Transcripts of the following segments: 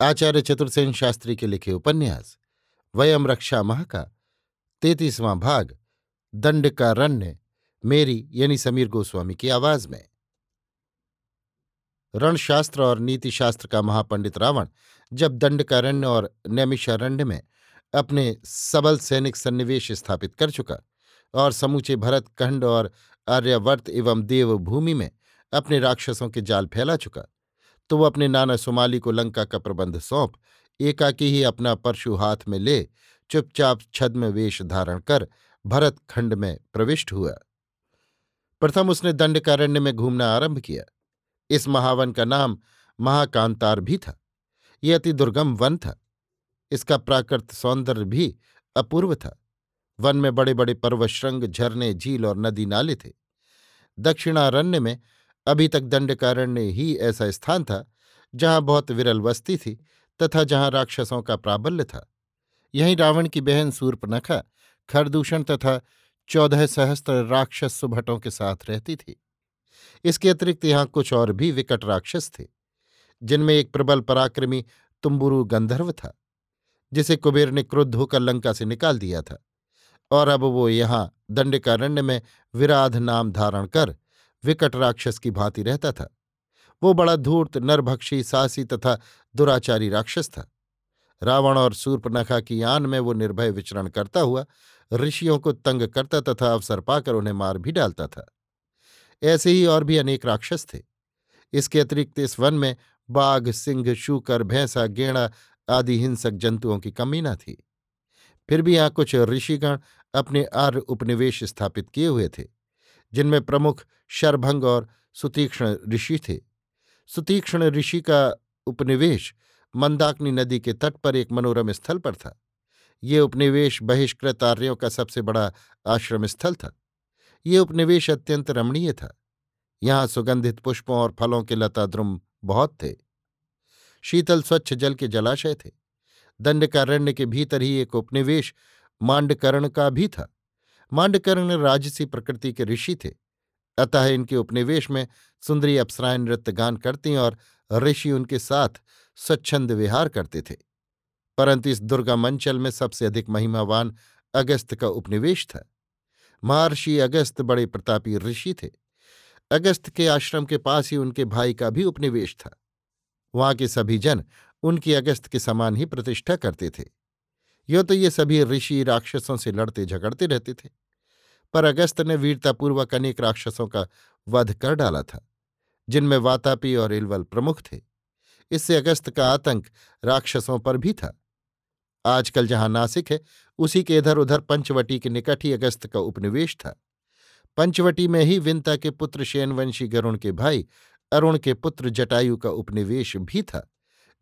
आचार्य चतुर्सेन शास्त्री के लिखे उपन्यास, वयम रक्षा माह का तैतीसवां भाग दंड का रण्य मेरी यानी समीर गोस्वामी की आवाज़ में। रणशास्त्र और नीतिशास्त्र का महापंडित रावण जब दंडकारण्य और नैमिषारण्य में अपने सबल सैनिक सन्निवेश स्थापित कर चुका और समूचे भरत खंड और आर्यवर्त एवं देवभूमि में अपने राक्षसों के जाल फैला चुका तो वो अपने नाना सुमाली को लंका का प्रबंध सौंप, एकाकी ही अपना परशु हाथ में ले, चुपचाप छद्म वेश धारण कर भरत खंड में प्रविष्ट हुआ। प्रथम उसने दंडकारण्य में घूमना आरंभ किया। इस महावन का नाम महाकांतार भी था। यह अति दुर्गम वन था। इसका प्राकृत सौंदर्य भी अपूर्व था। वन में बड़े बड़े पर्वश्रृंग झरने, झील और नदी नाले थे। दक्षिणारण्य में अभी तक दंडकारण्य ही ऐसा स्थान था, जहाँ बहुत विरल वस्ती थी तथा जहाँ राक्षसों का प्राबल्य था। यहीं रावण की बहन सूर्पनखा खरदूषण तथा चौदह सहस्त्र राक्षस सुभटों के साथ रहती थी। इसके अतिरिक्त यहाँ कुछ और भी विकट राक्षस थे, जिनमें एक प्रबल पराक्रमी तुम्बुरु गंधर्व था, जिसे कुबेर ने क्रुद्ध होकर लंका से निकाल दिया था, और अब वो यहाँ दंडकारण्य में विराध नाम धारण कर विकट राक्षस की भांति रहता था। वो बड़ा धूर्त, नरभक्षी, साहसी तथा दुराचारी राक्षस था। रावण और सूर्पनखा की आन में वो निर्भय विचरण करता हुआ, ऋषियों को तंग करता तथा अवसर पाकर उन्हें मार भी डालता था। ऐसे ही और भी अनेक राक्षस थे। इसके अतिरिक्त इस वन में बाघ, सिंह, शूकर, भैंसा, गेड़ा आदि हिंसक जंतुओं की कमी न थी। फिर भी यहाँ कुछ ऋषिगण अपने आर्य उपनिवेश स्थापित किए हुए थे। जिनमें प्रमुख शरभंग और सुतीक्ष्ण ऋषि थे। सुतीक्ष्ण ऋषि का उपनिवेश मंदाकिनी नदी के तट पर एक मनोरम स्थल पर था। ये उपनिवेश बहिष्कृत आर्यों का सबसे बड़ा आश्रम स्थल था। ये उपनिवेश अत्यंत रमणीय था। यहाँ सुगंधित पुष्पों और फलों के लताद्रुम बहुत थे। शीतल स्वच्छ जल के जलाशय थे। दंडकारण्य के भीतर ही एक उपनिवेश मांडकर्ण का भी था। मांडकर्ण राजसी प्रकृति के ऋषि थे। अतः इनके उपनिवेश में सुंदरी अप्सराएँ नृत्य गान करती और ऋषि उनके साथ स्वच्छंद विहार करते थे। परंतु इस दुर्गम अंचल में सबसे अधिक महिमावान अगस्त का उपनिवेश था। महर्षि अगस्त बड़े प्रतापी ऋषि थे। अगस्त के आश्रम के पास ही उनके भाई का भी उपनिवेश था। वहाँ के सभी जन उनकी अगस्त के समान ही प्रतिष्ठा करते थे। यो तो ये सभी ऋषि राक्षसों से लड़ते झगड़ते रहते थे। पर अगस्त ने वीरतापूर्वक अनेक राक्षसों का वध कर डाला था, जिनमें वातापी और इलवल प्रमुख थे। इससे अगस्त का आतंक राक्षसों पर भी था। आजकल जहाँ नासिक है, उसी के इधर उधर पंचवटी के निकट ही अगस्त का उपनिवेश था। पंचवटी में ही विंता के पुत्र शैनवंशी गरुण के भाई अरुण के पुत्र जटायु का उपनिवेश भी था,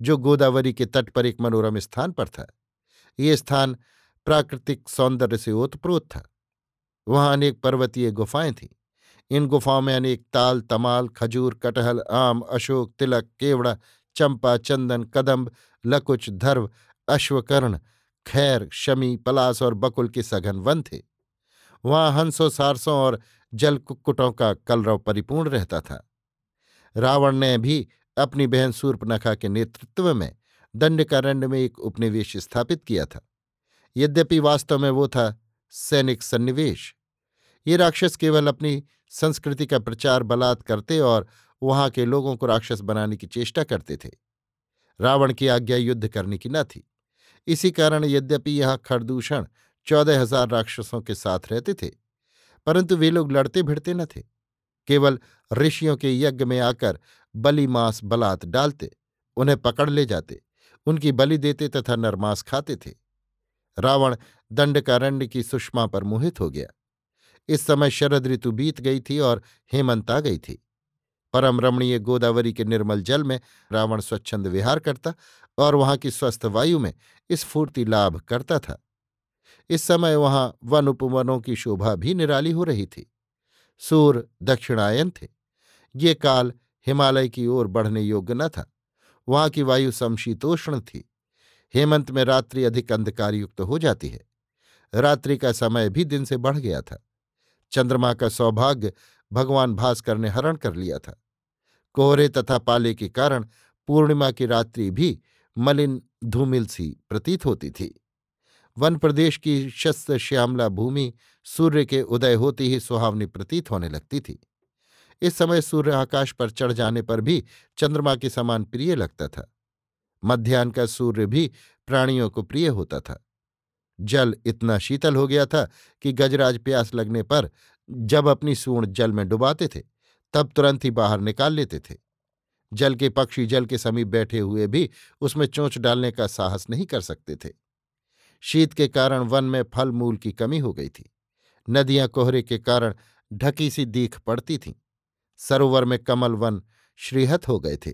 जो गोदावरी के तट पर एक मनोरम स्थान पर था। ये स्थान प्राकृतिक सौंदर्य से ओतप्रोत था। वहाँ अनेक पर्वतीय गुफाएँ थीं। इन गुफाओं में अनेक ताल, तमाल, खजूर, कटहल, आम, अशोक, तिलक, केवड़ा, चंपा, चंदन, कदम्ब, लकुच, धर्व, अश्वकर्ण, खैर, शमी, पलास और बकुल के सघन वन थे। वहाँ हंसों, सारसों और जलकुक्कुटों का कलरव परिपूर्ण रहता था। रावण ने भी अपनी बहन सूर्पनखा के नेतृत्व में दंडकारण्य में एक उपनिवेश स्थापित किया था। यद्यपि वास्तव में वो था सैनिक सन्निवेश। ये राक्षस केवल अपनी संस्कृति का प्रचार बलात् करते और वहाँ के लोगों को राक्षस बनाने की चेष्टा करते थे। रावण की आज्ञा युद्ध करने की न थी। इसी कारण यद्यपि यहाँ खरदूषण चौदह हज़ार राक्षसों के साथ रहते थे, परंतु वे लोग लड़ते भिड़ते न थे। केवल ऋषियों के यज्ञ में आकर बलि मांस बलात् डालते, उन्हें पकड़ ले जाते। उनकी बलि देते तथा नरमांस खाते थे। रावण दंडकारण्य की सुषमा पर मोहित हो गया। इस समय शरद ऋतु बीत गई थी और हेमंत आ गई थी। परम रमणीय गोदावरी के निर्मल जल में रावण स्वच्छंद विहार करता और वहाँ की स्वस्थ वायु में स्फूर्ति लाभ करता था। इस समय वहाँ वन उपवनों की शोभा भी निराली हो रही थी। सूर दक्षिणायन थे। ये काल हिमालय की ओर बढ़ने योग्य न था। वहाँ की वायु समशीतोष्ण थी। हेमंत में रात्रि अधिक अंधकारयुक्त हो जाती है। रात्रि का समय भी दिन से बढ़ गया था। चंद्रमा का सौभाग्य भगवान भास्कर ने हरण कर लिया था। कोहरे तथा पाले के कारण पूर्णिमा की रात्रि भी मलिन धूमिल सी प्रतीत होती थी। वन प्रदेश की शस्त श्यामला भूमि सूर्य के उदय होते ही सुहावनी प्रतीत होने लगती थी। इस समय सूर्य आकाश पर चढ़ जाने पर भी चंद्रमा के समान प्रिय लगता था। मध्यान्ह का सूर्य भी प्राणियों को प्रिय होता था। जल इतना शीतल हो गया था कि गजराज प्यास लगने पर जब अपनी सूण जल में डुबाते थे, तब तुरंत ही बाहर निकाल लेते थे। जल के पक्षी जल के समीप बैठे हुए भी उसमें चोंच डालने का साहस नहीं कर सकते थे। शीत के कारण वन में फल मूल की कमी हो गई थी। नदियाँ कोहरे के कारण ढकी सी दीख पड़ती थीं। सरोवर में कमल वन श्रीहत हो गए थे।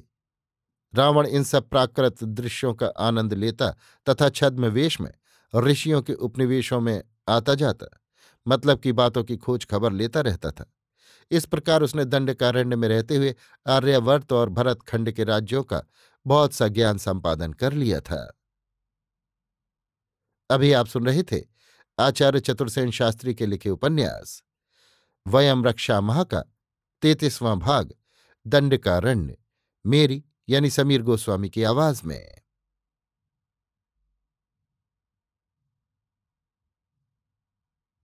रावण इन सब प्राकृत दृश्यों का आनंद लेता तथा छद्म वेश में ऋषियों के उपनिवेशों में आता जाता मतलब की बातों की खोज खबर लेता रहता था। इस प्रकार उसने दंडकारण्य में रहते हुए आर्यवर्त और भरतखंड के राज्यों का बहुत सा ज्ञान संपादन कर लिया था। अभी आप सुन रहे थे आचार्य चतुर्सेन शास्त्री के लिखे उपन्यास, वयम रक्षा महा का तैतीसवां भाग दंडकारण्य मेरी यानी समीर गोस्वामी की आवाज़ में।